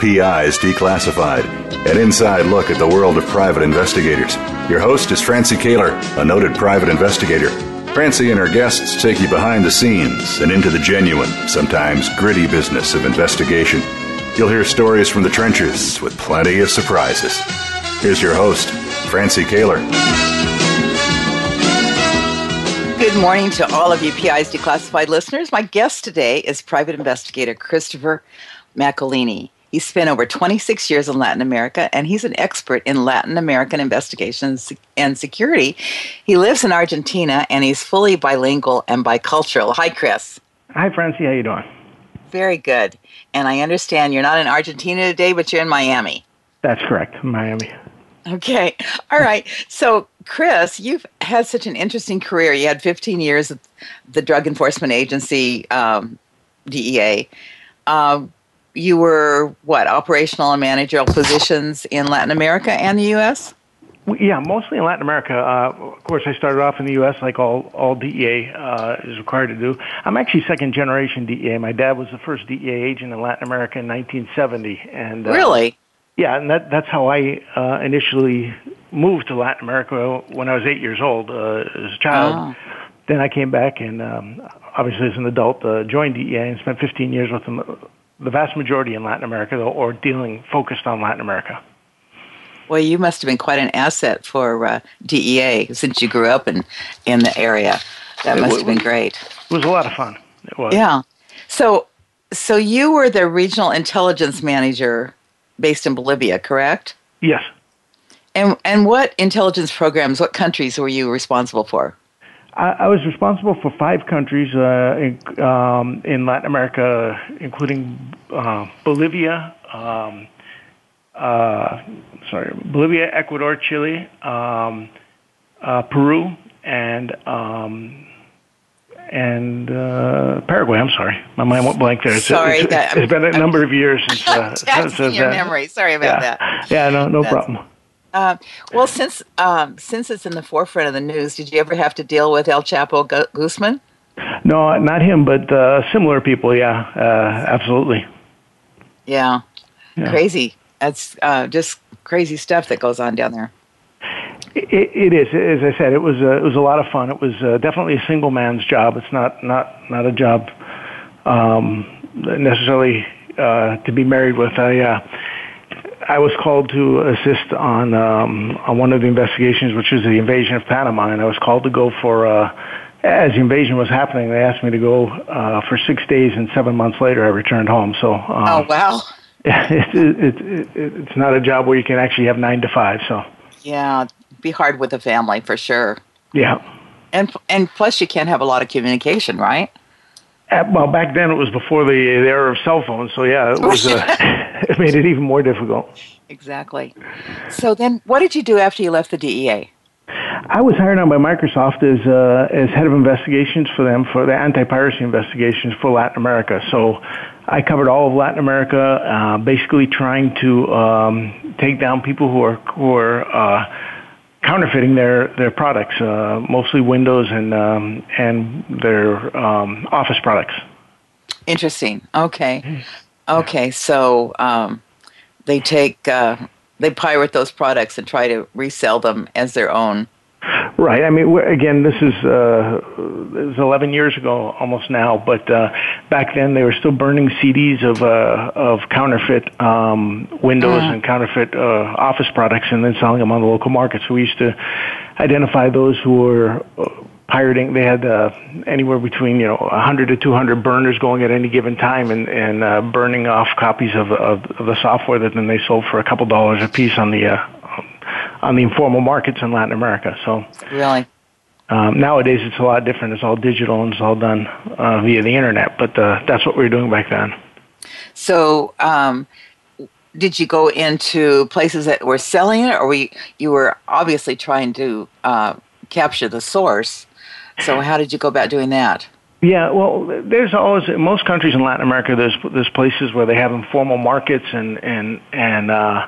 PIs Declassified, an inside look at the world of private investigators. Your host is Francie Koehler, a noted private investigator. Francie and her guests take you behind the scenes and into the genuine, sometimes gritty business of investigation. You'll hear stories from the trenches with plenty of surprises. Here's your host, Francie Koehler. Good morning to all of you PI's Declassified listeners. My guest today is private investigator Christopher Macolini. He spent over 26 years in Latin America, and he's an expert in Latin American investigations and security. He lives in Argentina, and he's fully bilingual and bicultural. Hi, Chris. Hi, Francie. How you doing? Very good. And I understand you're not in Argentina today, but you're in Miami. That's correct, Miami. Okay. All right. So, Chris, you've had such an interesting career. You had 15 years at the Drug Enforcement Agency, um, DEA. Um, you were what operational and managerial positions in Latin America and the U.S. Yeah, mostly in Latin America. Uh, of course, I started off in the U.S. like all all DEA uh, is required to do. I'm actually second generation DEA. My dad was the first DEA agent in Latin America in 1970, and uh, really, yeah, and that that's how I uh, initially moved to Latin America when I was eight years old uh, as a child. Oh. Then I came back and um, obviously as an adult uh, joined DEA and spent 15 years with them the vast majority in Latin America, though, or dealing focused on Latin America. Well, you must have been quite an asset for uh, DEA since you grew up in, in the area. That must have been great. It was a lot of fun. It was. Yeah. So, so you were the regional intelligence manager based in Bolivia, correct? Yes. And and what intelligence programs, what countries were you responsible for? I, I was responsible for five countries uh, in, um, in Latin America, including uh, Bolivia, um, uh, sorry, Bolivia, Ecuador, Chile, um, uh, Peru, and um, and uh, Paraguay. I'm sorry, my mind went blank there. It's, sorry, it's, that, it's been a number of years since. Uh, since, your memory. Sorry about yeah. that. Yeah, no, no That's, problem. Uh, well, since um, since it's in the forefront of the news, did you ever have to deal with El Chapo Gu- Guzman? No, not him, but uh, similar people. Yeah, uh, absolutely. Yeah. yeah. crazy. That's uh, just crazy stuff that goes on down there. It, it is, as I said, it was a, it was a lot of fun. It was uh, definitely a single man's job. It's not not not a job um, necessarily uh, to be married with. I uh, I was called to assist on um, on one of the investigations, which was the invasion of Panama, and I was called to go for. Uh, as the invasion was happening, they asked me to go uh, for six days, and seven months later, I returned home. So, um, oh wow, it, it, it, it's not a job where you can actually have nine to five. So, yeah, be hard with a family for sure. Yeah, and and plus you can't have a lot of communication, right? Well, back then it was before the, the era of cell phones, so yeah, it was. Uh, it made it even more difficult. Exactly. So then, what did you do after you left the DEA? I was hired on by Microsoft as uh, as head of investigations for them for the anti-piracy investigations for Latin America. So I covered all of Latin America, uh, basically trying to um, take down people who are who are uh, counterfeiting their their products, uh, mostly Windows and um, and their um, Office products. Interesting. Okay. Okay. So um, they take uh, they pirate those products and try to resell them as their own. Right. I mean, again, this is uh, this is 11 years ago, almost now. But uh, back then, they were still burning CDs of uh, of counterfeit um, Windows mm. and counterfeit uh, Office products, and then selling them on the local market. So we used to identify those who were pirating. They had uh, anywhere between you know 100 to 200 burners going at any given time, and and uh, burning off copies of, of of the software that then they sold for a couple dollars a piece on the uh, on the informal markets in Latin America. So really. Um, nowadays, it's a lot different. It's all digital and it's all done uh, via the internet. But uh, that's what we were doing back then. So, um, did you go into places that were selling it, or we you were obviously trying to uh, capture the source? So, how did you go about doing that? Yeah, well, there's always in most countries in Latin America. There's there's places where they have informal markets and and and uh,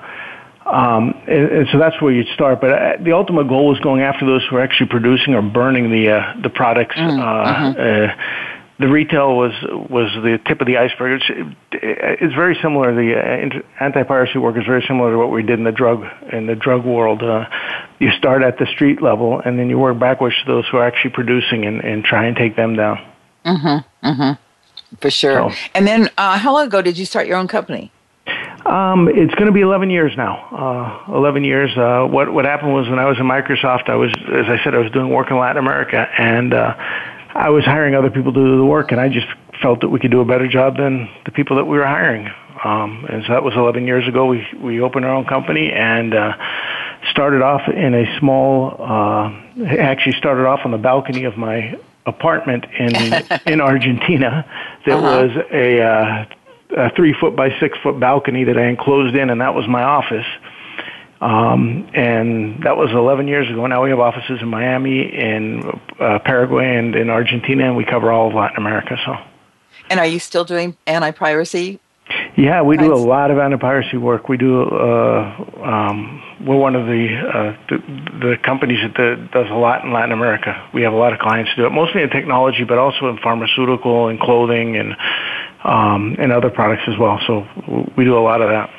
um, and, and, so that's where you'd start. But uh, the ultimate goal was going after those who are actually producing or burning the uh, the products. Mm, uh, mm-hmm. The retail was was the tip of the iceberg. It's, it's very similar. The uh, anti-piracy work is very similar to what we did in the drug in the drug world. Uh, you start at the street level, and then you work backwards to those who are actually producing, and, and try and take them down. Mm-hmm. Mm-hmm. For sure. So, and then, uh, how long ago did you start your own company? Um, it's going to be 11 years now. Uh, 11 years. Uh, what what happened was when I was in Microsoft, I was, as I said, I was doing work in Latin America, and uh, I was hiring other people to do the work, and I just felt that we could do a better job than the people that we were hiring. Um, and so that was 11 years ago. We we opened our own company and uh, started off in a small. Uh, actually, started off on the balcony of my apartment in in Argentina. That uh-huh. was a, uh, a three foot by six foot balcony that I enclosed in, and that was my office. Um, and that was 11 years ago. Now we have offices in Miami, in uh, Paraguay, and in Argentina, and we cover all of Latin America. So. And are you still doing anti-piracy? Yeah, we do a lot of anti-piracy work. We do. Uh, um, we're one of the, uh, the, the companies that does a lot in Latin America. We have a lot of clients do it, mostly in technology, but also in pharmaceutical and clothing and um, and other products as well. So we do a lot of that.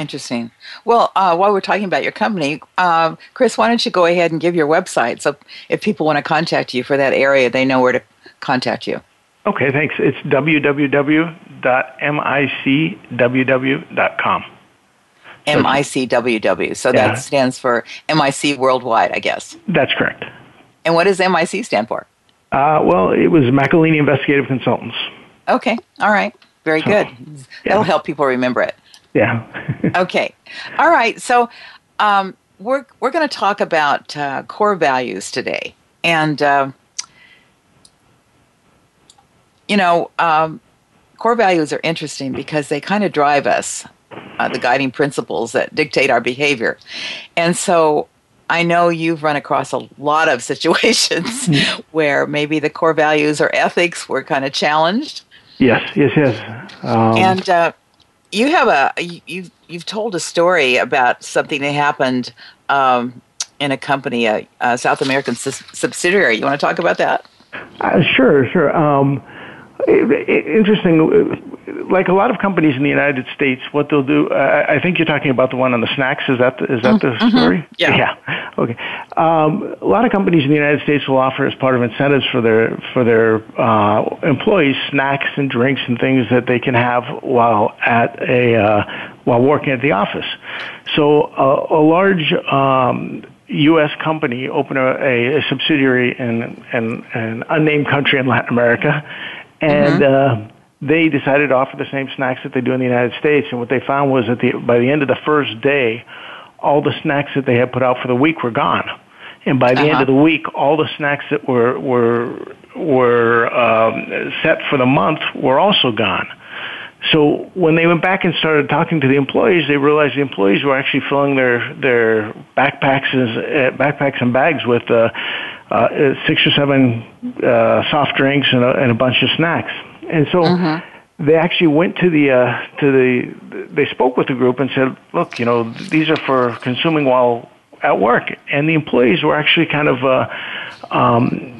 Interesting. Well, uh, while we're talking about your company, uh, Chris, why don't you go ahead and give your website so if people want to contact you for that area, they know where to contact you. Okay, thanks. It's www.micww.com. MICWW. So yeah. that stands for MIC Worldwide, I guess. That's correct. And what does MIC stand for? Uh, well, it was Macolini Investigative Consultants. Okay, all right. Very so, good. That'll help people remember it. Yeah. okay. All right. So um, we're we're going to talk about uh, core values today, and uh, you know, um, core values are interesting because they kind of drive us, uh, the guiding principles that dictate our behavior, and so. I know you've run across a lot of situations mm-hmm. where maybe the core values or ethics were kind of challenged. Yes, yes, yes. Um, and uh, you have a you you've told a story about something that happened um, in a company, a, a South American subsidiary. You want to talk about that? Uh, sure, sure. Um, it, it, interesting like a lot of companies in the United States, what they'll do, uh, I think you're talking about the one on the snacks. Is that the, is that the mm-hmm. story? Yeah. Yeah. Okay. Um, a lot of companies in the United States will offer as part of incentives for their for their uh, employees snacks and drinks and things that they can have while at a uh, while working at the office. So uh, a large um, U.S. company opened a, a subsidiary in, in, in, an unnamed country in Latin America, and. Mm-hmm. They decided to offer the same snacks that they do in the United States. And what they found was that the, by the end of the first day, all the snacks that they had put out for the week were gone. And by the uh-huh. end of the week, all the snacks that were were were um, set for the month were also gone. So when they went back and started talking to the employees, they realized the employees were actually filling their their backpacks and uh, backpacks and bags with uh, uh, six or seven uh, soft drinks and a, and a bunch of snacks. And so mm-hmm. they actually went to the uh, to the they spoke with the group and said, look, you know, these are for consuming while at work, and the employees were actually kind of. Uh, um,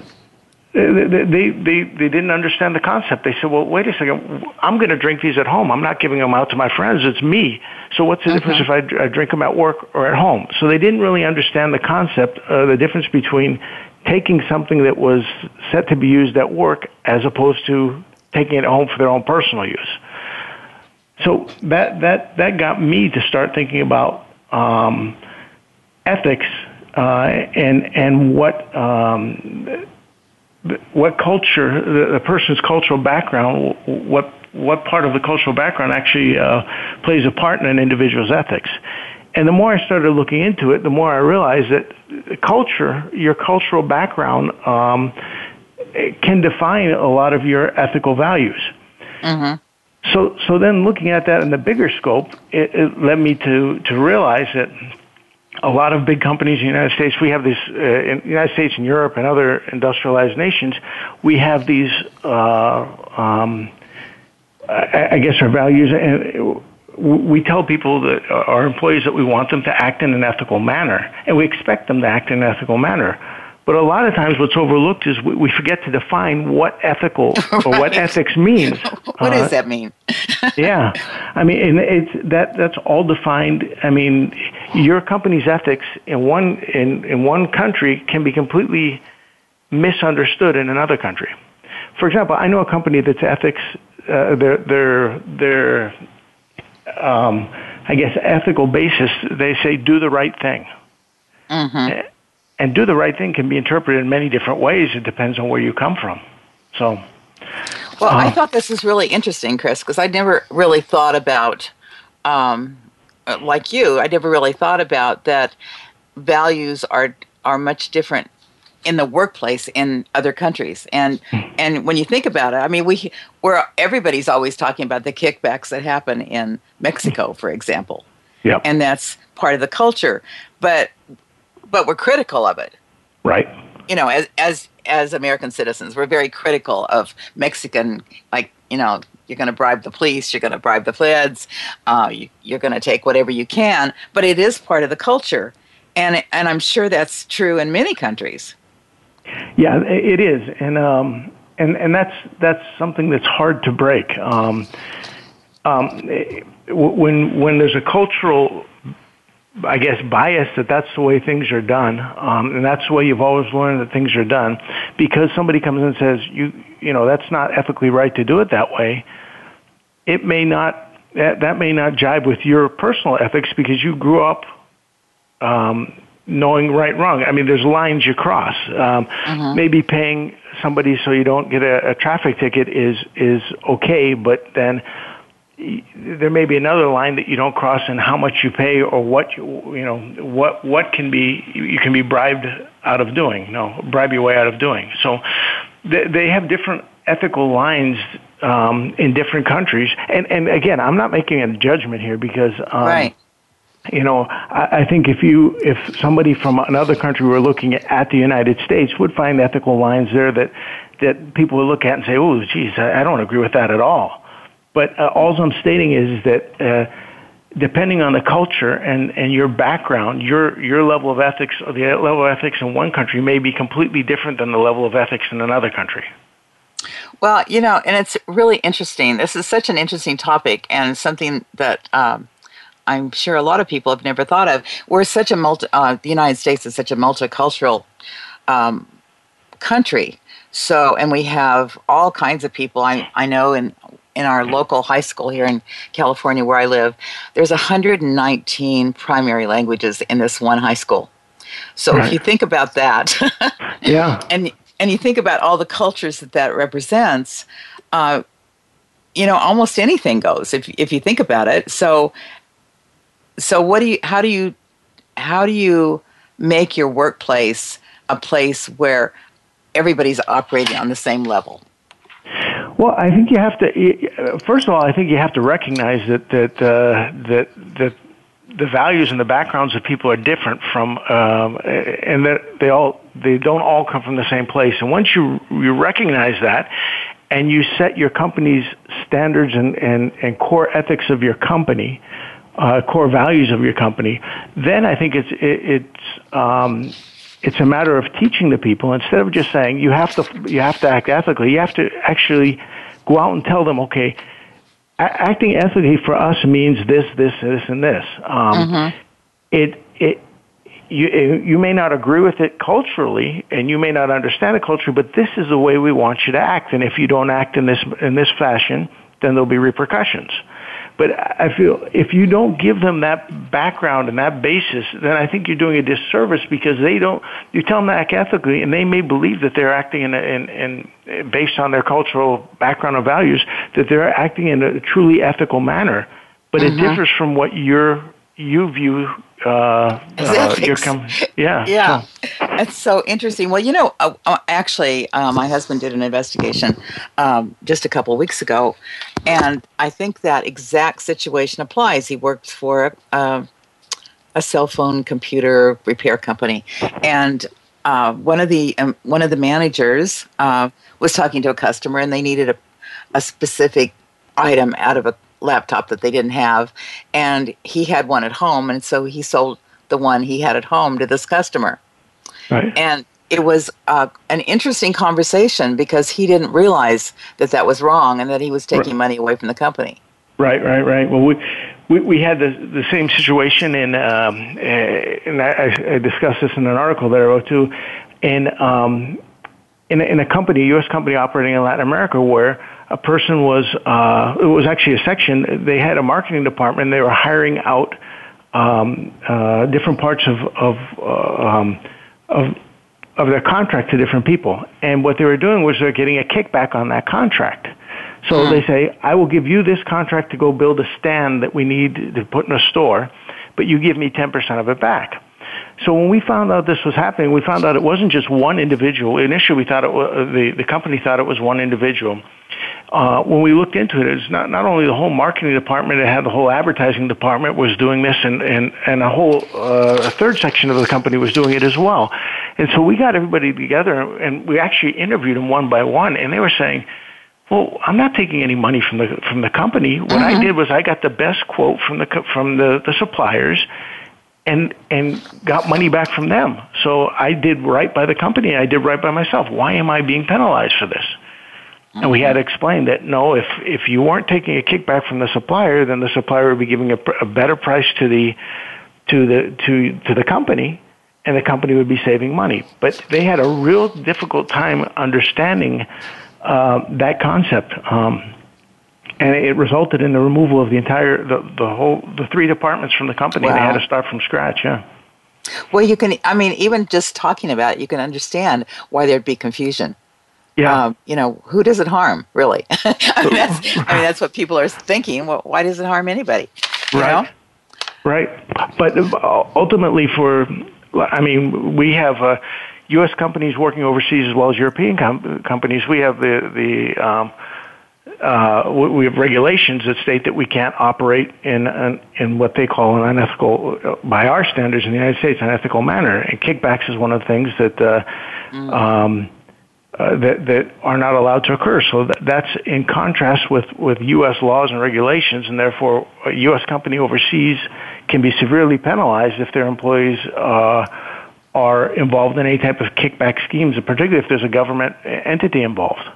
they, they they they didn't understand the concept. They said, "Well, wait a second. I'm going to drink these at home. I'm not giving them out to my friends. It's me. So what's the difference if I, I drink them at work or at home?" So they didn't really understand the concept, uh, the difference between taking something that was set to be used at work as opposed to taking it home for their own personal use. So that that that got me to start thinking about um, ethics uh, and and what um, what culture the, the, person's cultural background what what part of the cultural background actually uh, plays a part in an individual's ethics. And the more I started looking into it, the more I realized that culture, your cultural background, um, can define a lot of your ethical values. Mm-hmm. So, so then looking at that in the bigger scope, it, it led me to, to realize that a lot of big companies in the United States, we have these, uh, in the United States and Europe and other industrialized nations, we have these, uh, um, I, I guess our values, and we tell people that our employees that we want them to act in an ethical manner, and we expect them to act in an ethical manner. But a lot of times, what's overlooked is we, we forget to define what ethical right. or what ethics means. what uh, does that mean? yeah, I mean, and it's that that's all defined. I mean, your company's ethics in one in in one country can be completely misunderstood in another country. For example, I know a company that's ethics. Uh, their their their um, I guess ethical basis. They say do the right thing. Mm-hmm. And do the right thing can be interpreted in many different ways. It depends on where you come from. So. Well, uh, I thought this was really interesting, Chris, because I never really thought about, um, like you, I never really thought about that values are are much different in the workplace in other countries and and when you think about it i mean we we're everybody's always talking about the kickbacks that happen in mexico for example yeah and that's part of the culture but but we're critical of it. Right. You know as as as american citizens we're very critical of mexican like you know you're going to bribe the police you're going to bribe the feds uh, you, you're going to take whatever you can but it is part of the culture. And and i'm sure that's true in many countries. Yeah, it is, and um, and and that's that's something that's hard to break. Um, um, when when there's a cultural, I guess, bias that that's the way things are done, um, and that's the way you've always learned that things are done, because somebody comes in and says you you know that's not ethically right to do it that way. It may not that that may not jibe with your personal ethics because you grew up um, knowing right wrong. I mean, there's lines you cross. Um, uh-huh. Maybe paying somebody so you don't get a, a traffic ticket is is okay, but then there may be another line that you don't cross in how much you pay or what you, you know what what can be you can be bribed out of doing. No bribe your way out of doing. So they, they have different ethical lines um, in different countries. And and again I'm not making a judgment here because um, right. you know, I, I think if you if somebody from another country were looking at the United States would find ethical lines there that that people would look at and say, "Oh, geez, I, I don't agree with that at all." But uh, all I'm stating is that. Uh, depending on the culture and, and your background, your your level of ethics or the level of ethics in one country may be completely different than the level of ethics in another country. Well, you know, and it's really interesting. This is such an interesting topic and something that um, I'm sure a lot of people have never thought of. We're such a multi, uh, the United States is such a multicultural um, country. So, and we have all kinds of people. I, I know in in our local high school here in California where I live, there's 119 primary languages in this one high school. So right. if you think about that, yeah, and and you think about all the cultures that that represents, uh, you know, almost anything goes if if you think about it. So so what do you how do you how do you make your workplace a place where everybody's operating on the same level well i think you have to first of all i think you have to recognize that that uh, that that the values and the backgrounds of people are different from um, and that they all they don't all come from the same place. And once you you recognize that and you set your company's standards and, and, and core ethics of your company uh, core values of your company, then I think it's it, it's um, it's a matter of teaching the people instead of just saying you have to you have to act ethically. You have to actually go out and tell them, okay, a- acting ethically for us means this, this, this, and this. Um, mm-hmm. It it you you may not agree with it culturally, and you may not understand the culture, but this is the way we want you to act. And if you don't act in this in this fashion, then there'll be repercussions. But I feel if you don't give them that background and that basis, then I think you're doing a disservice because they don't. You tell them to act ethically, and they may believe that they're acting in, in, in based on their cultural background and values that they're acting in a truly ethical manner. But mm-hmm. it differs from what you're you view uh, uh, your com- yeah yeah. so. that's so interesting. Well you know uh, uh actually uh, my husband did an investigation um, just a couple of weeks ago and i think that exact situation applies. He worked for uh, a cell phone computer repair company and one of the um, one of the managers was talking to a customer and they needed a, a specific item out of a laptop that they didn't have, and he had one at home, and so he sold the one he had at home to this customer. Right. And it was uh, an interesting conversation because he didn't realize that that was wrong and that he was taking right. money away from the company. Right, right, right. Well, we we, we had the the same situation in, um, uh, and I, I discussed this in an article that I wrote too, in um, in a, in a company, a U.S. company operating in Latin America, where a person was uh, it was actually a section. They had a marketing department. They were hiring out um, uh, different parts of of uh, um, of of their contract to different people. And what they were doing was they're getting a kickback on that contract. So mm-hmm. they say, I will give you this contract to go build a stand that we need to put in a store, but you give me 10% of it back. So when we found out this was happening, we found out it wasn't just one individual. Initially, we thought it was, the, the company thought it was one individual uh, when we looked into it, it's not not only the whole marketing department; it had the whole advertising department was doing this, and and and a whole uh, a third section of the company was doing it as well. And so we got everybody together, and we actually interviewed them one by one, and they were saying. Well, I'm not taking any money from the from the company. What mm-hmm. I did was I got the best quote from the from the, the suppliers, and and got money back from them. So I did right by the company. I did right by myself. Why am I being penalized for this? And we had to explain that no, if if you weren't taking a kickback from the supplier, then the supplier would be giving a, a better price to the to the to to the company, and the company would be saving money. But they had a real difficult time understanding uh, that concept, um, and it resulted in the removal of the entire the, the whole the three departments from the company. Wow. They had to start from scratch. Yeah. Well, you can. I mean, even just talking about it, you can understand why there'd be confusion. Yeah. Um, you know, who does it harm, really? I, mean, that's, I mean, that's what people are thinking. Well, why does it harm anybody? Right. Know? Right. But uh, ultimately, for, I mean, we have uh, U.S. companies working overseas as well as European com- companies. We have the, the, um, uh, we have regulations that state that we can't operate in an, in what they call an unethical, uh, by our standards in the United States, unethical manner. And kickbacks is one of the things that uh, mm. um, uh, that that are not allowed to occur. So that, that's in contrast with with U.S. laws and regulations, and therefore a U.S. company overseas can be severely penalized if their employees uh, are involved in any type of kickback schemes, particularly if there's a government entity involved.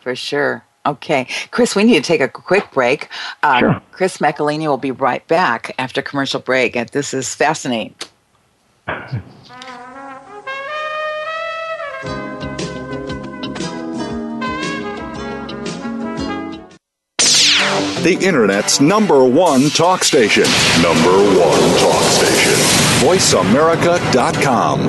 For sure. Okay. Chris, we need to take a quick break. Um, sure. Chris Macolini will be right back after commercial break. This is fascinating. the Internet's number one talk station. Number one talk station. VoiceAmerica.com.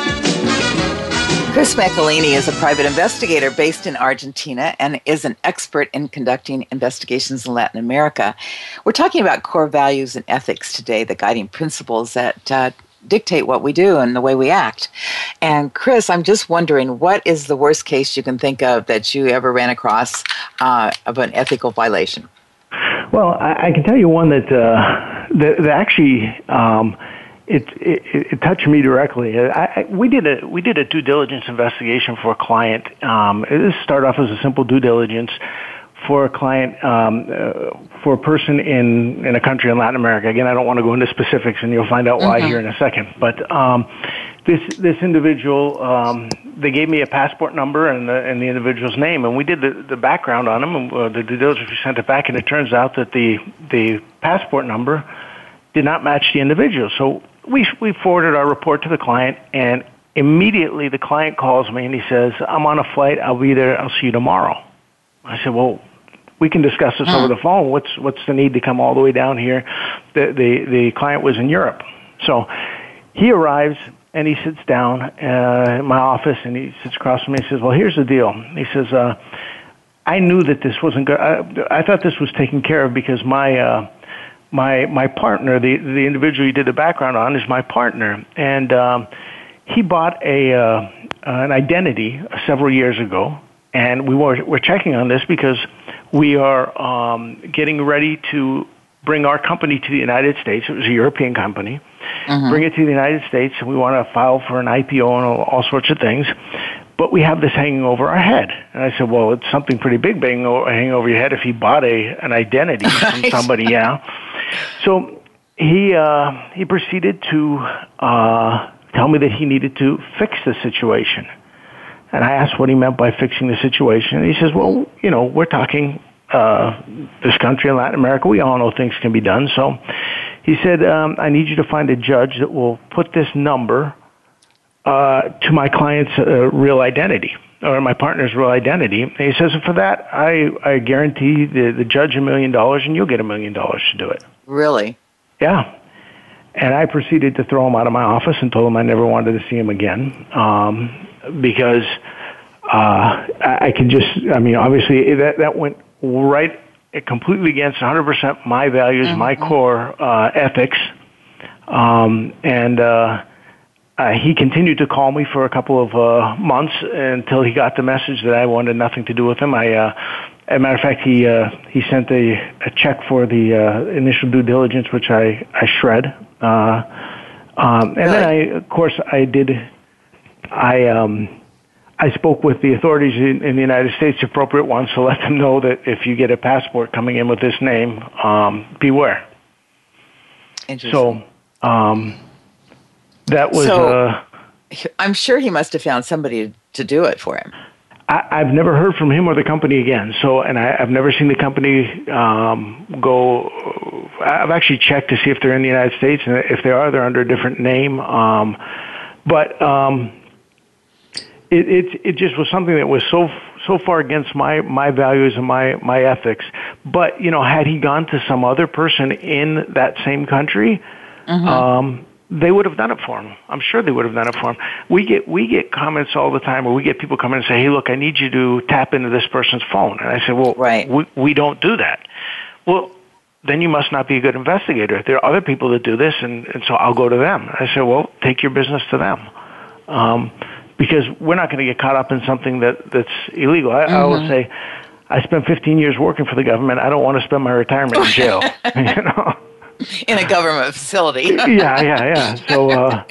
Chris Macolini is a private investigator based in Argentina and is an expert in conducting investigations in Latin America. We're talking about core values and ethics today, the guiding principles that uh, dictate what we do and the way we act. And Chris, I'm just wondering, what is the worst case you can think of that you ever ran across uh, of an ethical violation? Well, I, I, can tell you one that uh, that, that, actually. Um, it, it, it, touched me directly. I, I, we did a we did a due diligence investigation for a client. Um, this started off as a simple due diligence for a client um, uh, for a person in in a country in Latin America. Again, I don't want to go into specifics, and you'll find out why mm-hmm. here in a second. But um, this this individual, um, they gave me a passport number and the and the individual's name, and we did the, the background on him. And uh, the due diligence we sent it back, and it turns out that the the passport number did not match the individual. So we we forwarded our report to the client, and immediately the client calls me and he says, "I'm on a flight. I'll be there. I'll see you tomorrow." I said, "Well, we can discuss this over the phone. What's what's the need to come all the way down here?" The the the client was in Europe, so he arrives and he sits down uh, in my office and he sits across from me. and says, "Well, here's the deal." He says, uh, "I knew that this wasn't good. I, I thought this was taken care of because my." Uh, my my partner, the the individual you did the background on, is my partner, and um, he bought a uh, an identity several years ago, and we were we're checking on this because we are um, getting ready to bring our company to the United States. It was a European company. Mm-hmm. Bring it to the United States, and we want to file for an IPO and all, all sorts of things but we have this hanging over our head. And I said, well, it's something pretty big hanging over your head if he bought a an identity right. from somebody, yeah. So he uh, he proceeded to uh, tell me that he needed to fix the situation. And I asked what he meant by fixing the situation. And he says, well, you know, we're talking uh, this country in Latin America. We all know things can be done. So he said, um, I need you to find a judge that will put this number uh, to my client's uh, real identity or my partner's real identity. And he says, for that, I, I guarantee the, the judge a million dollars and you'll get a million dollars to do it. Really? Yeah. And I proceeded to throw him out of my office and told him I never wanted to see him again um, because uh, I, I can just, I mean, obviously that, that went right completely against 100% my values, mm-hmm. my core uh, ethics. Um, and, uh, uh, he continued to call me for a couple of uh, months until he got the message that I wanted nothing to do with him. I, uh, as a matter of fact, he uh, he sent a, a check for the uh, initial due diligence, which I I shred. Uh, um, and then I, of course, I did. I um, I spoke with the authorities in, in the United States, appropriate ones, to let them know that if you get a passport coming in with this name, um, beware. So. Um, that was. So, uh, I'm sure he must have found somebody to do it for him. I, have never heard from him or the company again. So, and I, have never seen the company um, go. I've actually checked to see if they're in the United States, and if they are, they're under a different name. Um, but um, it, it it just was something that was so so far against my my values and my my ethics. But you know, had he gone to some other person in that same country. Mm-hmm. Um, they would have done it for him. I'm sure they would have done it for him. We get we get comments all the time where we get people come in and say, "Hey, look, I need you to tap into this person's phone." And I say, "Well, right. we we don't do that." Well, then you must not be a good investigator. There are other people that do this, and, and so I'll go to them. I say, "Well, take your business to them." Um, because we're not going to get caught up in something that that's illegal. I, mm-hmm. I always say, I spent 15 years working for the government. I don't want to spend my retirement in jail. you know in a government facility. yeah, yeah, yeah. So, uh,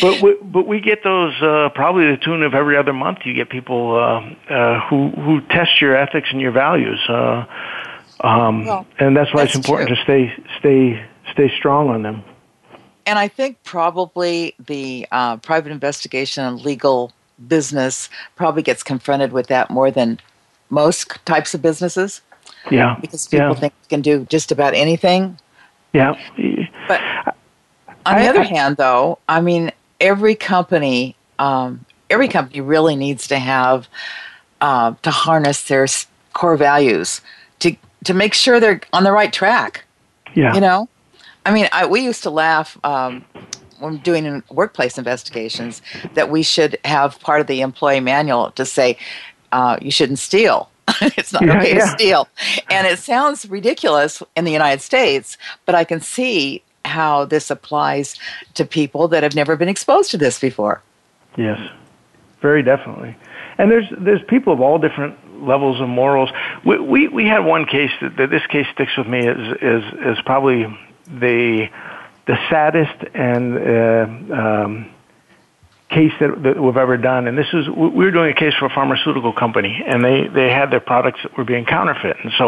but we, but we get those uh, probably the tune of every other month. You get people uh, uh, who who test your ethics and your values, uh, um, well, and that's why that's it's important true. to stay stay stay strong on them. And I think probably the uh, private investigation and legal business probably gets confronted with that more than most types of businesses. Yeah. Because people yeah. think they can do just about anything. Yeah. But on the I, other I, hand, though, I mean, every company, um, every company really needs to have uh, to harness their core values to to make sure they're on the right track. Yeah. You know, I mean, I, we used to laugh um, when doing workplace investigations that we should have part of the employee manual to say uh, you shouldn't steal. it's not Yeah, okay yeah. to steal. And it sounds ridiculous in the United States, but I can see how this applies to people that have never been exposed to this before. Yes, very definitely. And there's there's people of all different levels of morals. We we, we had one case that, that this case sticks with me as is is probably the the saddest and uh, um, case that, that we've ever done. And this is we we were doing a case for a pharmaceutical company, and they they had their products that were being counterfeit, and so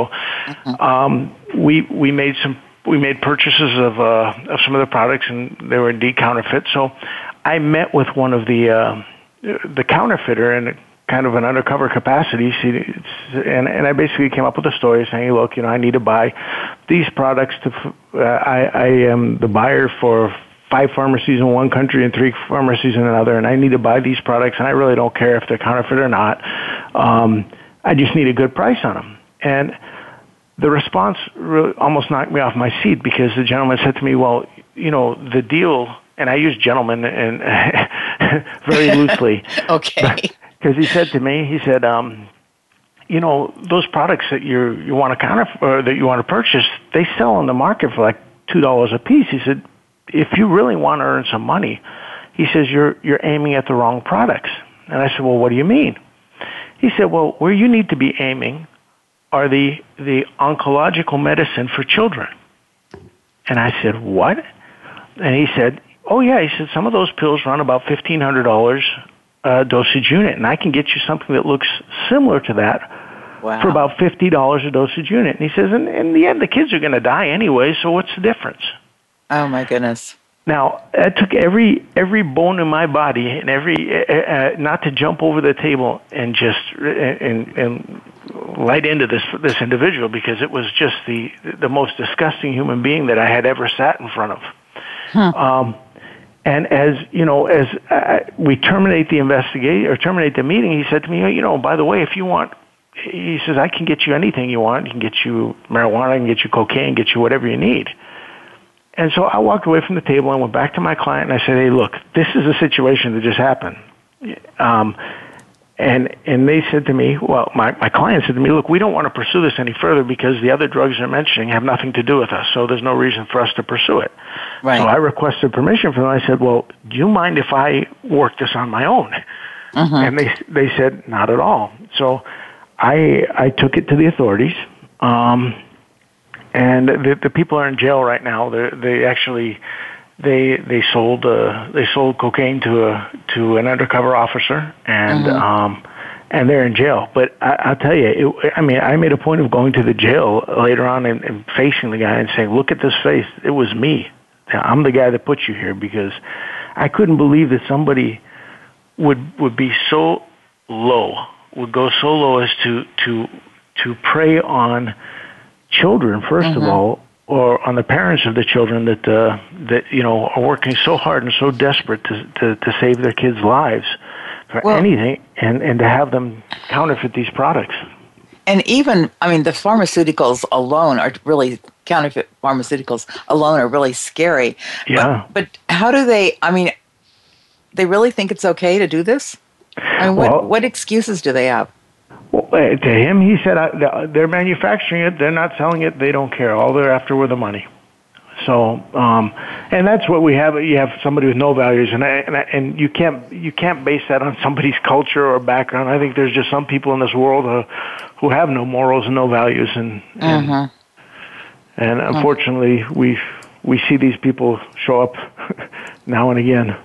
um, we we made some we made purchases of uh, of some of the products, and they were indeed counterfeit. So I met with one of the uh, the counterfeiter in kind of an undercover capacity, she, and and I basically came up with a story saying, look, you know, I need to buy these products to. f- Uh, I I am the buyer for five pharmacies in one country and three pharmacies in another, and I need to buy these products, and I really don't care if they're counterfeit or not. Um, I just need a good price on them, and the response really almost knocked me off my seat because the gentleman said to me, "Well, you know, the deal," and I use gentleman and very loosely Okay. because he said to me, he said, um, "You know, those products that you you want to counter or that you want to purchase, they sell on the market for like two dollars a piece." He said, "If you really want to earn some money," he says, "you're you're aiming at the wrong products." And I said, "Well, what do you mean?" He said, "Well, where you need to be aiming are the the oncological medicine for children." And I said, "What?" And he said, "Oh yeah." He said, "Some of those pills run about fifteen hundred dollars uh, dosage unit, and I can get you something that looks similar to that Wow. for about fifty dollars a dosage unit." And he says, "And in the end, the kids are going to die anyway, so what's the difference?" Oh my goodness. Now, that took every every bone in my body and every uh, uh, not to jump over the table and just and and light into this this individual because it was just the the most disgusting human being that I had ever sat in front of. Um, and as you know, as uh, we terminate the investigation or terminate the meeting, he said to me, "You know, by the way, if you want." He says, I can get you anything you want. I can get you marijuana, I can get you cocaine, get you whatever you need. And so I walked away from the table and went back to my client and I said, "Hey, look, this is a situation that just happened." Um, and and they said to me, well, my my client said to me, "Look, we don't want to pursue this any further because the other drugs they're mentioning have nothing to do with us. So there's no reason for us to pursue it." Right. So I requested permission from them. I said, "Well, do you mind if I work this on my own?" And they they said, "Not at all." So I I took it to the authorities. Um, and the the people are in jail right now. They they actually they they sold uh, they sold cocaine to a to an undercover officer and um and they're in jail. But I, I'll tell you, it, I mean, I made a point of going to the jail later on and, and facing the guy and saying, "Look at this face. It was me. I'm the guy that put you here because I couldn't believe that somebody would would be so low, would go so low as to to to prey on children 1st of all, or on the parents of the children that uh, that you know are working so hard and so desperate to to, to save their kids' lives for Well- anything, and and to have them counterfeit these products. And even, I mean, the pharmaceuticals alone are really counterfeit pharmaceuticals alone are really scary. Yeah. But, but how do they? I mean, they really think it's okay to do this? I mean, what Well- what excuses do they have? Well, uh, to him, he said, they're manufacturing it, they're not selling it, they don't care. All they're after were the money. So, um, and that's what we have. You have somebody with no values, and I, and, I, and you can't you can't base that on somebody's culture or background. I think there's just some people in this world who, who have no morals and no values, and and, and unfortunately, we we see these people show up now and again.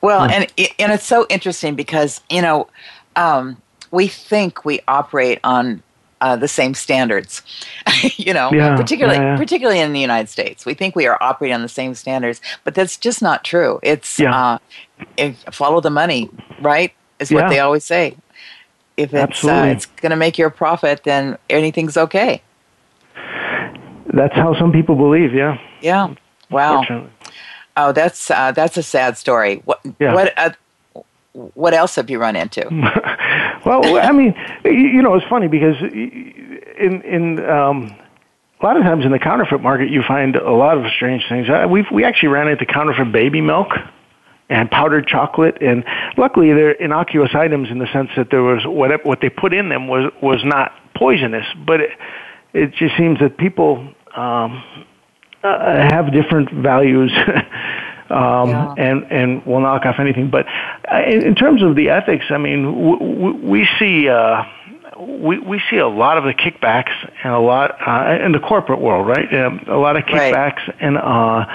Well, and and it's so interesting because you know um, we think we operate on uh, the same standards. you know, Yeah, particularly yeah, yeah. particularly in the United States, we think we are operating on the same standards, but that's just not true. It's uh, if, follow the money, right? Is what they always say. If it's uh, it's going to make you a profit, then anything's okay. That's how some people believe. Yeah. Yeah. Wow. Oh, that's uh, that's a sad story. What what uh, what else have you run into? well, I mean, you know, it's funny because in in um, a lot of times in the counterfeit market, you find a lot of strange things. Uh, we we actually ran into counterfeit baby milk and powdered chocolate, and luckily they're innocuous items in the sense that there was what what they put in them was was not poisonous, but it, it just seems that people um, uh, have different values. um, yeah. and and will knock off anything. But uh, in, in terms of the ethics, I mean, w- w- we see uh, we we see a lot of the kickbacks and a lot uh, in the corporate world, right? Um, a lot of kickbacks right. and uh,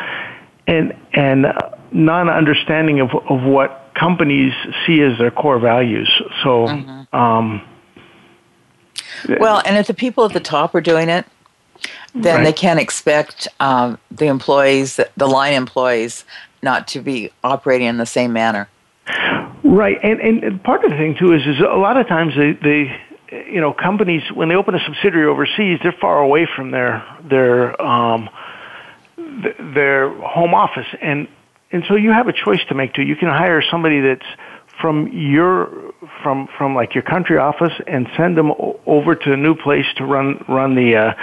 and and non understanding of of what companies see as their core values. So. Mm-hmm. Um, well, and if the people at the top are doing it, then right. they can't expect um, the employees, the line employees, not to be operating in the same manner. Right, and and part of the thing too is is a lot of times they they you know companies when they open a subsidiary overseas they're far away from their their um, their home office and and so you have a choice to make too. You can hire somebody that's from your from from like your country office and send them over to a new place to run run the uh,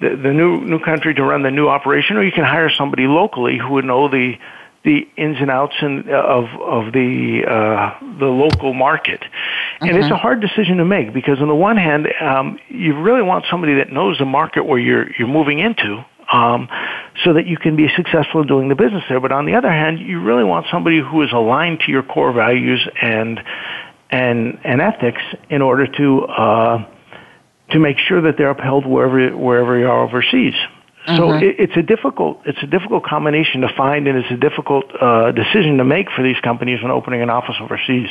the, the new new country to run the new operation, or you can hire somebody locally who would know the the ins and outs in, of of the uh, the local market, and mm-hmm. it's a hard decision to make because on the one hand, um, you really want somebody that knows the market where you're you're moving into, um, so that you can be successful in doing the business there. But on the other hand, you really want somebody who is aligned to your core values and and and ethics in order to uh, to make sure that they're upheld wherever wherever you are overseas. Mm-hmm. So it, it's a difficult it's a difficult combination to find, and it's a difficult uh, decision to make for these companies when opening an office overseas.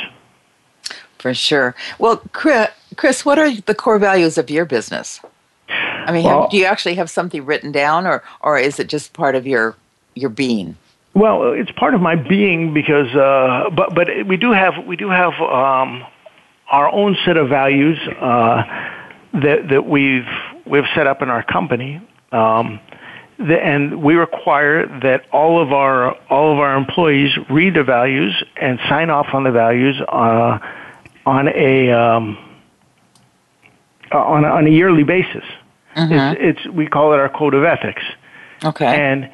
For sure. Well, Chris, what are the core values of your business? I mean, well, have, do you actually have something written down, or or is it just part of your your being? Well, it's part of my being because, uh, but but we do have we do have um, our own set of values uh, that that we've we've set up in our company. Um, the, and we require that all of our all of our employees read the values and sign off on the values uh, on a um, on a, on a yearly basis. Mm-hmm. It's, it's we call it our code of ethics. Okay. And,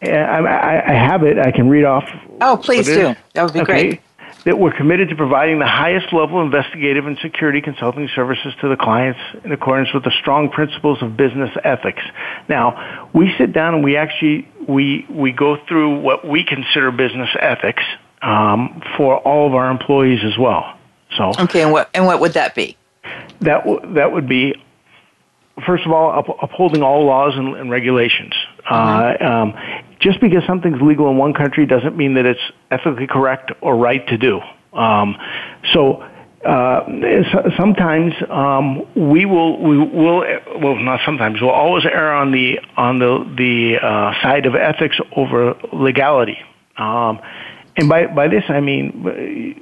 and I, I, have it. I can read off. Oh, please do. That would be okay. great. That we're committed to providing the highest level of investigative and security consulting services to the clients in accordance with the strong principles of business ethics. Now, we sit down and we actually we we go through what we consider business ethics um, for all of our employees as well. So okay, and what and what would that be? That w- that would be first of all, up, upholding all laws and, and regulations. Mm-hmm. Uh, um, just because something's legal in one country doesn't mean that it's ethically correct or right to do. Um, so. Uh, sometimes um, we will we will well not sometimes we'll always err on the on the the uh, side of ethics over legality, um, and by by this I mean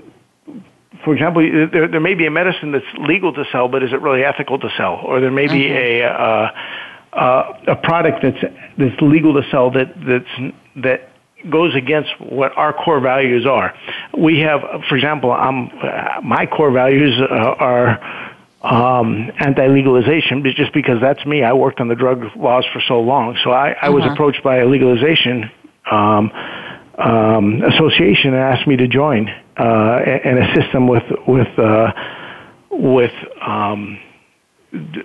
for example, there, there may be a medicine that's legal to sell, but is it really ethical to sell? Or there may be mm-hmm. a uh, uh, a product that's that's legal to sell that that's that goes against what our core values are. We have, for example, um, my core values uh, are um, anti-legalization, but just because that's me. I worked on the drug laws for so long, so I, I was uh-huh. approached by a legalization um, um, association and asked me to join uh, and assist them with with uh, with um, d-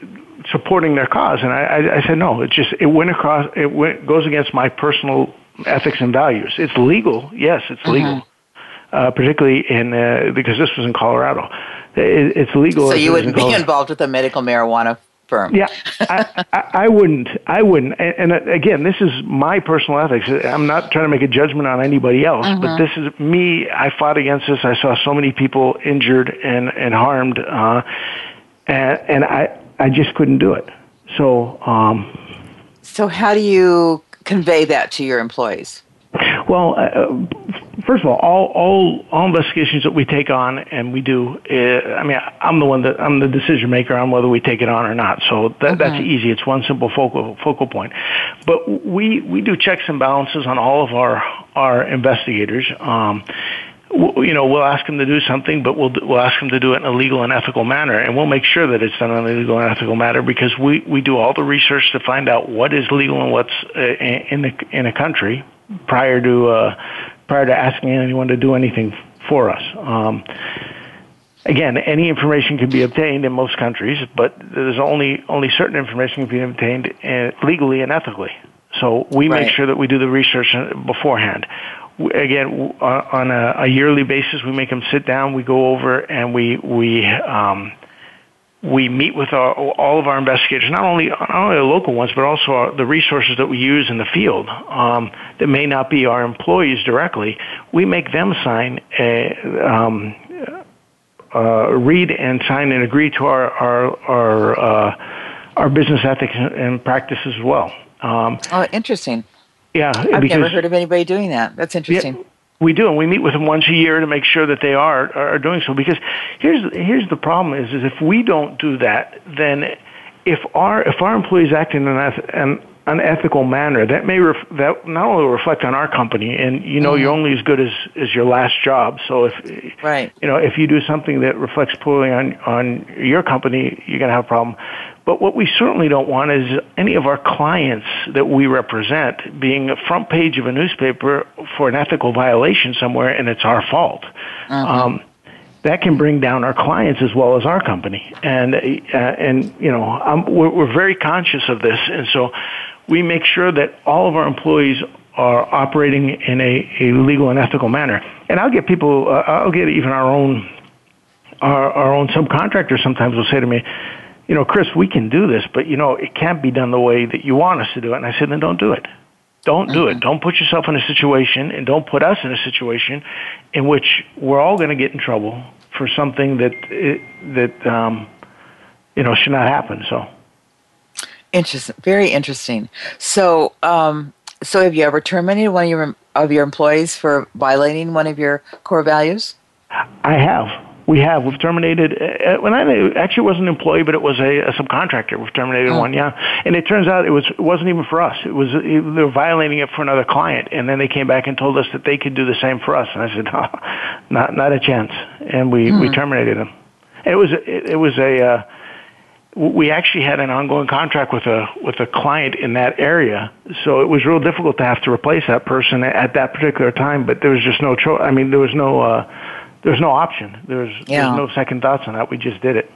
supporting their cause. And I, I I said no. It just it went across. It went, goes against my personal ethics and values. It's legal, yes, it's mm-hmm. legal, uh, particularly in uh, because this was in Colorado. It, it's legal. So you wouldn't be involved with a medical marijuana firm. Yeah, I, I, I, wouldn't. I wouldn't. And, and, again, this is my personal ethics. I'm not trying to make a judgment on anybody else, mm-hmm. but this is me. I fought against this. I saw so many people injured and and harmed, uh, and, and I I just couldn't do it. So. Um, so how do you convey that to your employees? Well, uh, first of all, all, all, all investigations that we take on and we do, uh, I mean, I'm the one that, I'm the decision maker on whether we take it on or not. So that, okay. that's easy. It's one simple focal, focal point. But we, we do checks and balances on all of our, our investigators. Um, you know, we'll ask them to do something, but we'll we'll ask them to do it in a legal and ethical manner, and we'll make sure that it's done in a legal and ethical manner because we we do all the research to find out what is legal and what's uh, in the in a country prior to uh, prior to asking anyone to do anything for us. Um, again, any information can be obtained in most countries, but there's only only certain information can be obtained uh, legally and ethically. So we right. make sure that we do the research beforehand again on a, a, yearly basis we make them sit down we go over and we we um, we meet with our, all of our investigators, not only not only the local ones, but also our, the resources that we use in the field um, that may not be our employees directly. We make them sign a, um, uh, read and sign and agree to our our our, uh, our business ethics and practice as well. Um, oh, interesting. Yeah, I've because, never heard of anybody doing that. That's interesting. We do, and we meet with them once a year to make sure that they are are doing so. Because here's here's the problem: is is if we don't do that, then if our if our employees act in an, an unethical manner, that may ref, that not only reflect on our company, and you know mm-hmm. you're only as good as as your last job. So if right, you know if you do something that reflects poorly on on your company, you're going to have a problem. But what we certainly don't want is any of our clients that we represent being a front page of a newspaper for an ethical violation somewhere, and it's our fault. Uh-huh. Um, that can bring down our clients as well as our company. And uh, and you know, um, we're, we're very conscious of this, and so we make sure that all of our employees are operating in a, a legal and ethical manner. And I'll get people, uh, I'll get even our own our, our own subcontractors sometimes will say to me, you know, Chris, we can do this, but you know, it can't be done the way that you want us to do it. And I said, then don't do it. Don't do mm-hmm. it. Don't put yourself in a situation and don't put us in a situation in which we're all going to get in trouble for something that that um, you know should not happen. So interesting, very interesting. So, um, so have you ever terminated one of your of your employees for violating one of your core values? I have. We have. We've terminated. Uh, when I actually wasn't an employee, but it was a, a subcontractor. We've terminated oh. one, yeah. And it turns out it was it wasn't even for us. It was they were violating it for another client, and then they came back and told us that they could do the same for us. And I said, no, not not a chance. And we mm-hmm. we hmm. terminated them. it was it, it was a. Uh, we actually had an ongoing contract with a with a client in that area, so it was real difficult to have to replace that person at that particular time. But there was just no choice. I mean, there was no. Uh, there's no option. There's, yeah. there's no second thoughts on that. We just did it.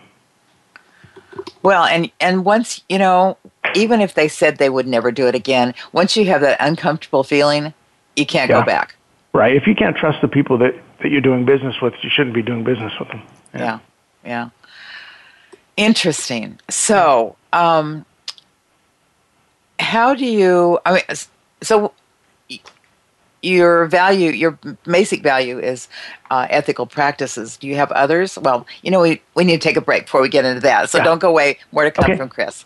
Well, and and once you know, even if they said they would never do it again, once you have that uncomfortable feeling, you can't yeah. go back. Right. If you can't trust the people that that you're doing business with, you shouldn't be doing business with them. Yeah. Yeah. yeah. Interesting. So, um, how do you? I mean, so your value, your basic value is uh, ethical practices. Do you have others? Well, you know, we, we need to take a break before we get into that. So yeah. don't go away. More to come okay. from Chris.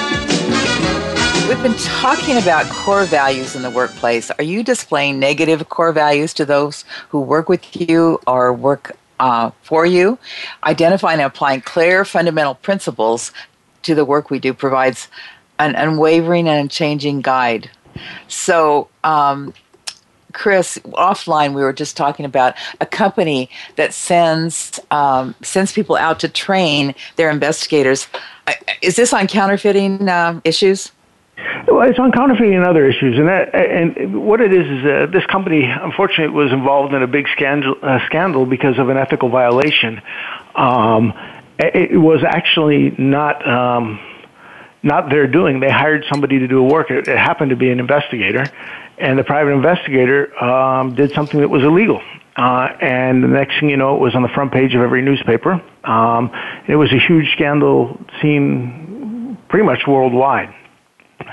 We've been talking about core values in the workplace. Are you displaying negative core values to those who work with you or work uh, for you? Identifying and applying clear fundamental principles to the work we do provides an unwavering and unchanging guide. So, um, Chris, offline, we were just talking about a company that sends um, sends people out to train their investigators. Is this on counterfeiting uh, issues? Well, it's on counterfeiting and other issues, and that, and what it is is uh, this company unfortunately was involved in a big scandal uh, scandal because of an ethical violation. Um, it was actually not um, not their doing. They hired somebody to do a work. It, it happened to be an investigator, and the private investigator um, did something that was illegal. Uh, and the next thing you know, it was on the front page of every newspaper. Um, it was a huge scandal seen pretty much worldwide.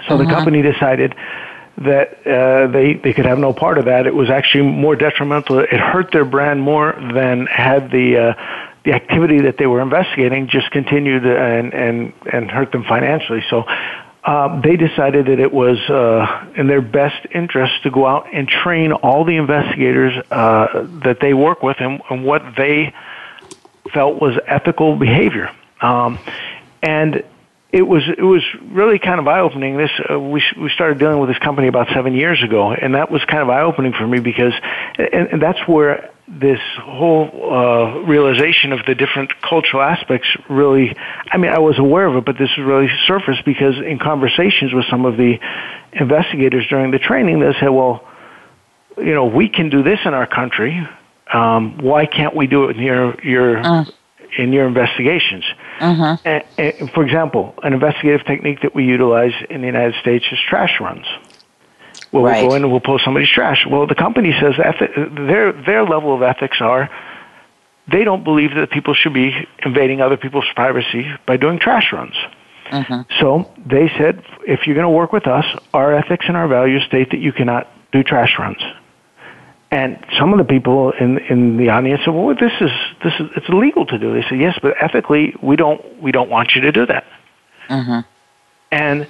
So the uh-huh. company decided that uh, they they could have no part of that. It was actually more detrimental. It hurt their brand more than had the uh, the activity that they were investigating just continued and and and hurt them financially. So. Uh, they decided that it was uh, in their best interest to go out and train all the investigators uh, that they work with and, and what they felt was ethical behavior. Um, and it was it was really kind of eye opening. This uh, we we started dealing with this company about seven years ago, and that was kind of eye opening for me because, and, and that's where this whole uh, realization of the different cultural aspects really. I mean, I was aware of it, but this really surfaced because in conversations with some of the investigators during the training, they said, "Well, you know, we can do this in our country. Um, why can't we do it in your your uh in your investigations. Uh-huh. And, and for example, an investigative technique that we utilize in the United States is trash runs. Well, right. we'll go in and we'll pull somebody's trash. Well, the company says their their level of ethics are they don't believe that people should be invading other people's privacy by doing trash runs. Uh-huh. So they said, if you're going to work with us, our ethics and our values state that you cannot do trash runs. And some of the people in in the audience said, "Well, this is this is it's illegal to do." They said, "Yes, but ethically, we don't we don't want you to do that." Mm-hmm. And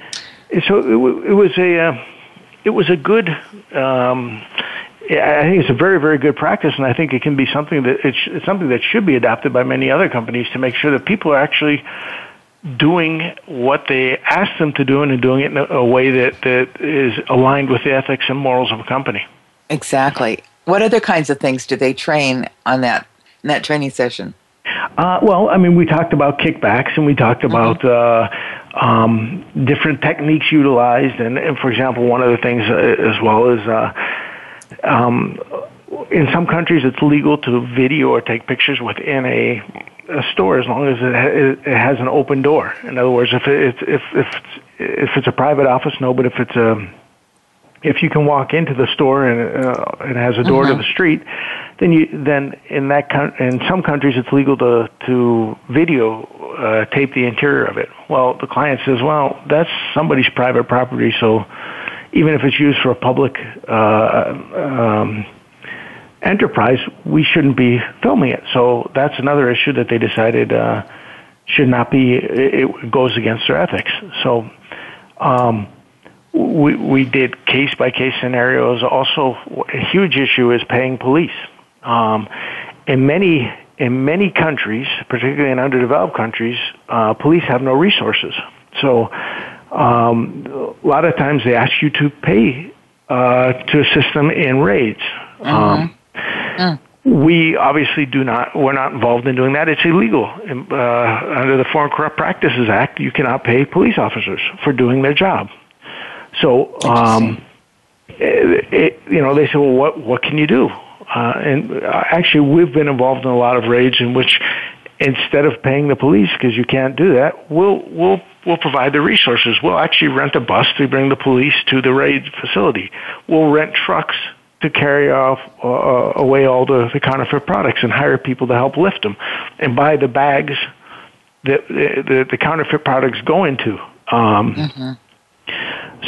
so it, it was a uh, it was a good. Um, I think it's a very, very good practice, and I think it can be something that it's, it's something that should be adopted by many other companies to make sure that people are actually doing what they ask them to do and doing it in a, a way that, that is aligned with the ethics and morals of a company. Exactly. What other kinds of things do they train on that in that training session? Uh, well, I mean, we talked about kickbacks and we talked mm-hmm. about mm-hmm. uh, um, different techniques utilized, and, and, for example, one of the things uh, as well is uh, um, in some countries it's legal to video or take pictures within a, a store as long as it, ha- it has an open door. In other words, if it, if if it's, if it's a private office, no, but if it's a if you can walk into the store and uh, it has a door uh-huh. to the street, then you then in that con- in some countries it's legal to to video uh, tape the interior of it. Well, the client says, well, that's somebody's private property, so even if it's used for a public uh, um, enterprise, we shouldn't be filming it. So that's another issue that they decided uh, should not be. It goes against their ethics. So. Um, we, we did case by case scenarios. Also, a huge issue is paying police. Um, in many in many countries, particularly in underdeveloped countries, uh, police have no resources. So, um, a lot of times they ask you to pay uh, to assist them in raids. Mm-hmm. Um, mm. we obviously do not. We're not involved in doing that. It's illegal uh, under the Foreign Corrupt Practices Act. You cannot pay police officers for doing their job. So, um, it, it, you know, they say, well, what what can you do? Uh, and uh, actually, we've been involved in a lot of raids in which, instead of paying the police because you can't do that, we'll we'll we'll provide the resources. We'll actually rent a bus to bring the police to the raid facility. We'll rent trucks to carry off uh, uh, away all the, the counterfeit products and hire people to help lift them and buy the bags that the, the counterfeit products go into. Um, mm-hmm.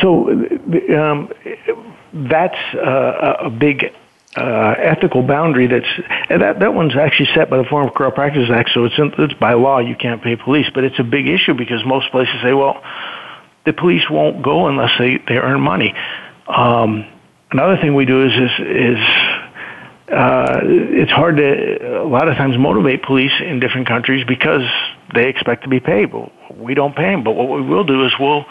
So um, that's uh, a big uh, ethical boundary that's that that one's actually set by the Foreign Corrupt Practices Act, so it's in, it's by law you can't pay police, but it's a big issue because most places say, well, the police won't go unless they they earn money. Um, another thing we do is is is uh, it's hard to a lot of times motivate police in different countries because they expect to be paid. But we don't pay them. But what we will do is we'll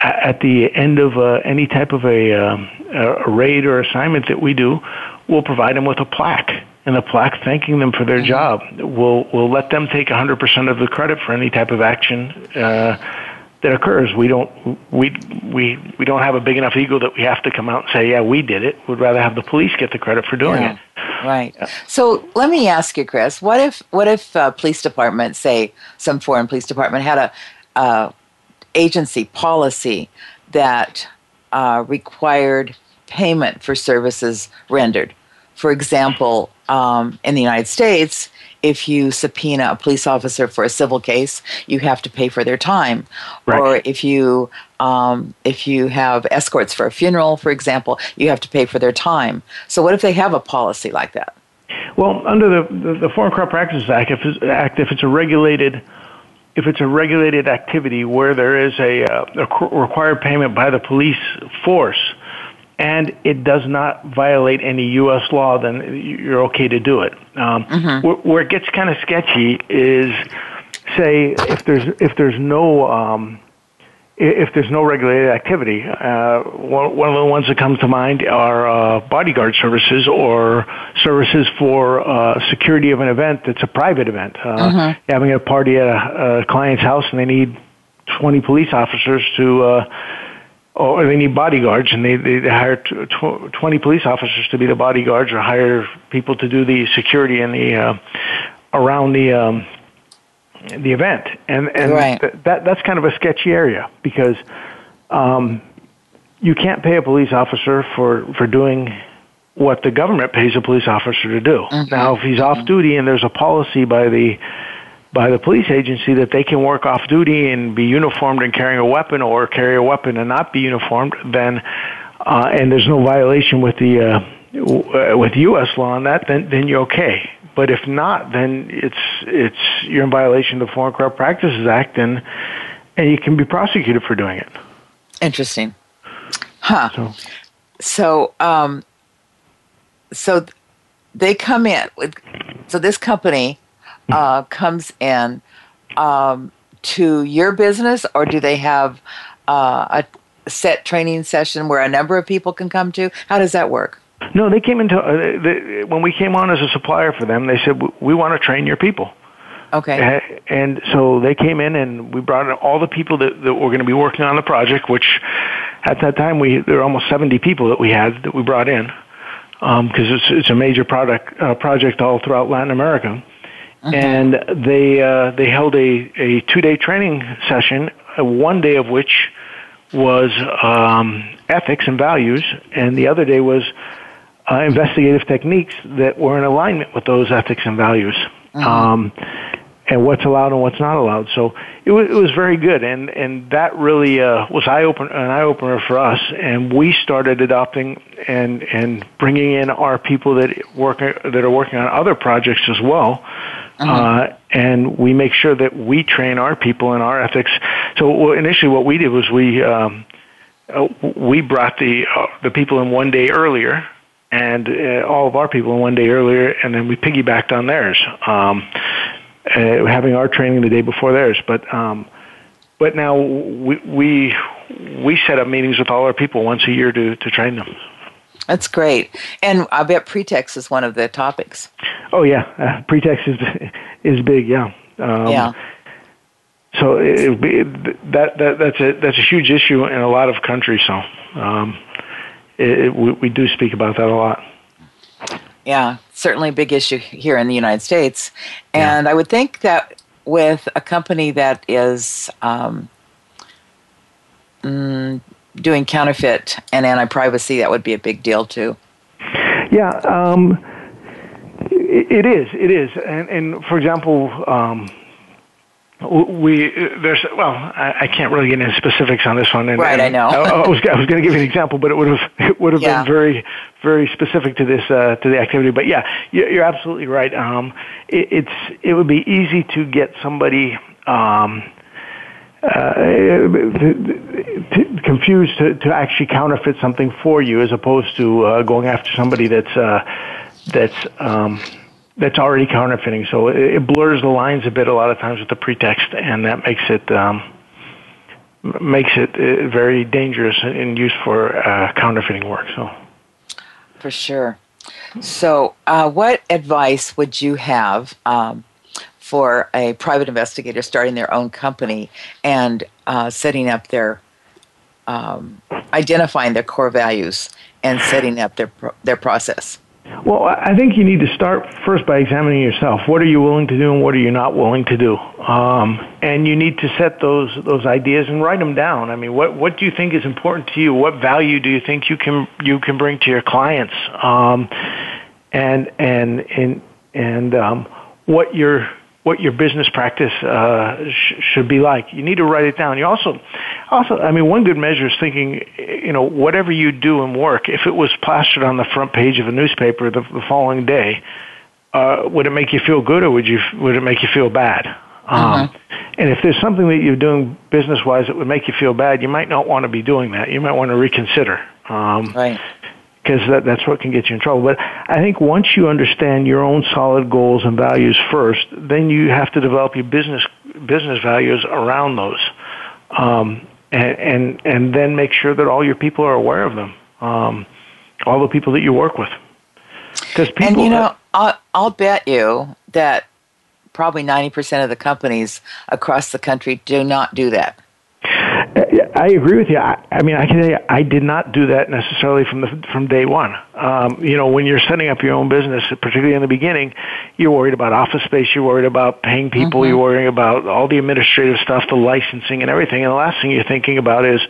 at the end of uh, any type of a, um, a raid or assignment that we do, we'll provide them with a plaque and a plaque thanking them for their mm-hmm. job. We'll we'll let them take 100% of the credit for any type of action uh, that occurs. We don't we we we don't have a big enough ego that we have to come out and say, yeah, we did it. We'd rather have the police get the credit for doing yeah. it. Right. Yeah. So let me ask you, Chris. What if what if a police department, say some foreign police department, had a uh, agency policy that uh, required payment for services rendered. For example, um, in the United States, if you subpoena a police officer for a civil case, you have to pay for their time. Right. Or if you um, if you have escorts for a funeral, for example, you have to pay for their time. So, what if they have a policy like that? Well, under the the, the Foreign Corrupt Practices Act, if it's, Act, if it's a regulated if it's a regulated activity where there is a, uh, a required payment by the police force and it does not violate any U.S. law, then you're okay to do it. Um, mm-hmm. where, where, it gets kind of sketchy is, say, if there's if there's no um, if there's no regulated activity. Uh, one, one of the ones that comes to mind are uh, bodyguard services or services for uh, security of an event that's a private event. Uh, uh-huh. Having a party at a, a, client's house and they need 20 police officers to, uh, or they need bodyguards and they, they hire tw- 20 police officers to be the bodyguards or hire people to do the security in the, uh, around the, um, the event, and and right. th- that that's kind of a sketchy area because um, you can't pay a police officer for for doing what the government pays a police officer to do. Mm-hmm. Now, if he's mm-hmm. off duty and there's a policy by the by the police agency that they can work off duty and be uniformed and carrying a weapon, or carry a weapon and not be uniformed, then uh, and there's no violation with the uh, w- with U.S. law on that, then then you're okay. But if not, then it's it's you're in violation of the Foreign Corrupt Practices Act, and and you can be prosecuted for doing it. Interesting, huh? So, so, um, so they come in with so this company uh, comes in um, to your business, or do they have uh, a set training session where a number of people can come to? How does that work? No, they came into uh, they, when we came on as a supplier for them. They said we want to train your people. Okay. And so they came in and we brought in all the people that, that were going to be working on the project, which at that time we there were almost 70 people that we had that we brought in because um, it's it's a major product uh, project all throughout Latin America. Uh-huh. And they uh, they held a, a two day training session, uh, one day of which was um, ethics and values, and the other day was uh, investigative techniques that were in alignment with those ethics and values, mm-hmm. um, and what's allowed and what's not allowed. So it was, it was very good, and and that really uh, was eye open an eye opener for us. And we started adopting and and bringing in our people that work that are working on other projects as well. Mm-hmm. Uh, and we make sure that we train our people in our ethics. So initially, what we did was we um, uh, we brought the uh, the people in one day earlier and uh, all of our people one day earlier, and then we piggybacked on theirs, um, uh, having our training the day before theirs. But um, but now we, we we set up meetings with all our people once a year to to train them. That's great. And I bet pretext is one of the topics. Oh yeah, uh, pretext is is big. Yeah. Um, yeah. So it, it, that that that's a that's a huge issue in a lot of countries. So um, it, we, we do speak about that a lot. Yeah, certainly a big issue here in the United States, and yeah. I would think that with a company that is um, mm, doing counterfeit and anti-piracy, that would be a big deal too. Yeah, um, it, it is. It is, and, and for example, um, we there's well, I, I, can't really get into specifics on this one. And, right, and I know. I, I was I was going to give you an example, but it would have it would have yeah. been very very specific to this uh, to the activity. But yeah, you're absolutely right. Um, it, it's it would be easy to get somebody. Um, uh, confused to, to actually counterfeit something for you as opposed to uh, going after somebody that's uh, that's um, that's already counterfeiting. So it, it, blurs the lines a bit a lot of times with the pretext, and that makes it um, makes it uh, very dangerous in use for uh, counterfeiting work. So for sure. So, uh, what advice would you have? Um, for a private investigator starting their own company and uh, setting up their um, identifying their core values and setting up their their process. Well, I think you need to start first by examining yourself. What are you willing to do, and what are you not willing to do? Um, and you need to set those those ideas and write them down. I mean, what what do you think is important to you? What value do you think you can you can bring to your clients? Um, and and and and um, what your what your business practice uh, sh- should be like. You need to write it down. You also, also, I mean, one good measure is thinking, you know, whatever you do in work, if it was plastered on the front page of a newspaper the, the following day, uh, would it make you feel good or would you would it make you feel bad? Um, uh-huh. And if there's something that you're doing business wise that would make you feel bad, you might not want to be doing that. You might want to reconsider. Um, right because that, that's what can get you in trouble. But I think once you understand your own solid goals and values first, then you have to develop your business business values around those, um, and, and and then make sure that all your people are aware of them, um, all the people that you work with. Because people, and you know, I'll, I'll bet you that probably ninety percent of the companies across the country do not do that. I agree with you. I, I mean, I can tell you, I did not do that necessarily from the from day one. Um, you know, when you're setting up your own business, particularly in the beginning, you're worried about office space, you're worried about paying people, mm-hmm. you're worrying about all the administrative stuff, the licensing, and everything. And the last thing you're thinking about is,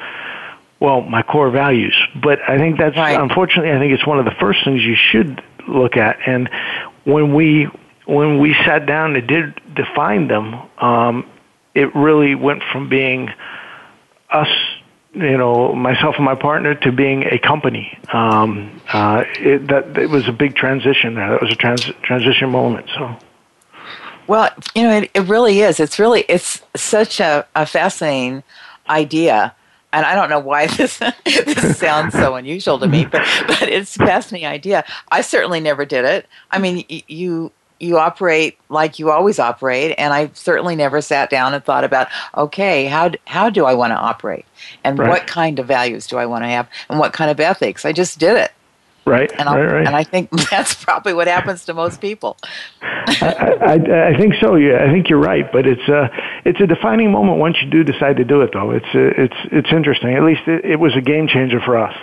well, my core values. But I think that's right. unfortunately, I think it's one of the first things you should look at. And when we when we sat down and did define them, um, it really went from being us, you know, myself and my partner to being a company. Um, uh, it, that it was a big transition there. That was a trans, transition moment. So. Well, you know, it, it really is. It's really it's such a, a fascinating idea and I don't know why this this sounds so unusual to me, but but it's a fascinating idea. I certainly never did it. I mean, you you operate like you always operate and i certainly never sat down and thought about okay how how do i want to operate? And right. what kind of values do i want to have? And what kind of ethics? I just did it. Right and, right, right. and i think that's probably what happens to most people. I, I, I think so yeah i think you're right but it's a it's a defining moment once you do decide to do it though. It's a, it's it's interesting. At least it, it was a game changer for us.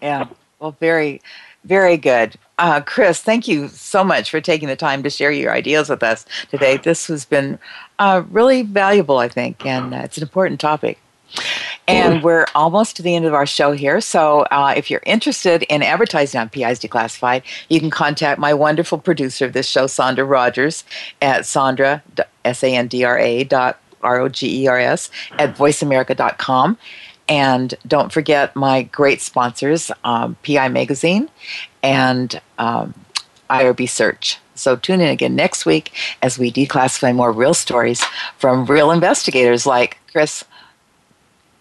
Yeah. Well very very good. Uh, Chris, thank you so much for taking the time to share your ideas with us today. This has been uh, really valuable, I think, and uh, it's an important topic. And we're almost to the end of our show here. So uh, if you're interested in advertising on PIs Declassified, you can contact my wonderful producer of this show, Sandra Rogers, at Sandra, S A N D R A dot R O G E R S, at voiceamerica.com. And don't forget my great sponsors, um, PI Magazine and um, IRB Search. So tune in again next week as we declassify more real stories from real investigators like Chris.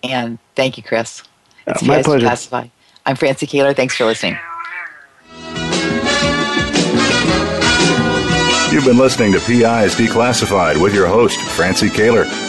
And thank you, Chris. It's uh, my pleasure. Declassify. I'm Francie Koehler. Thanks for listening. You've been listening to PIs Declassified with your host, Francie Koehler.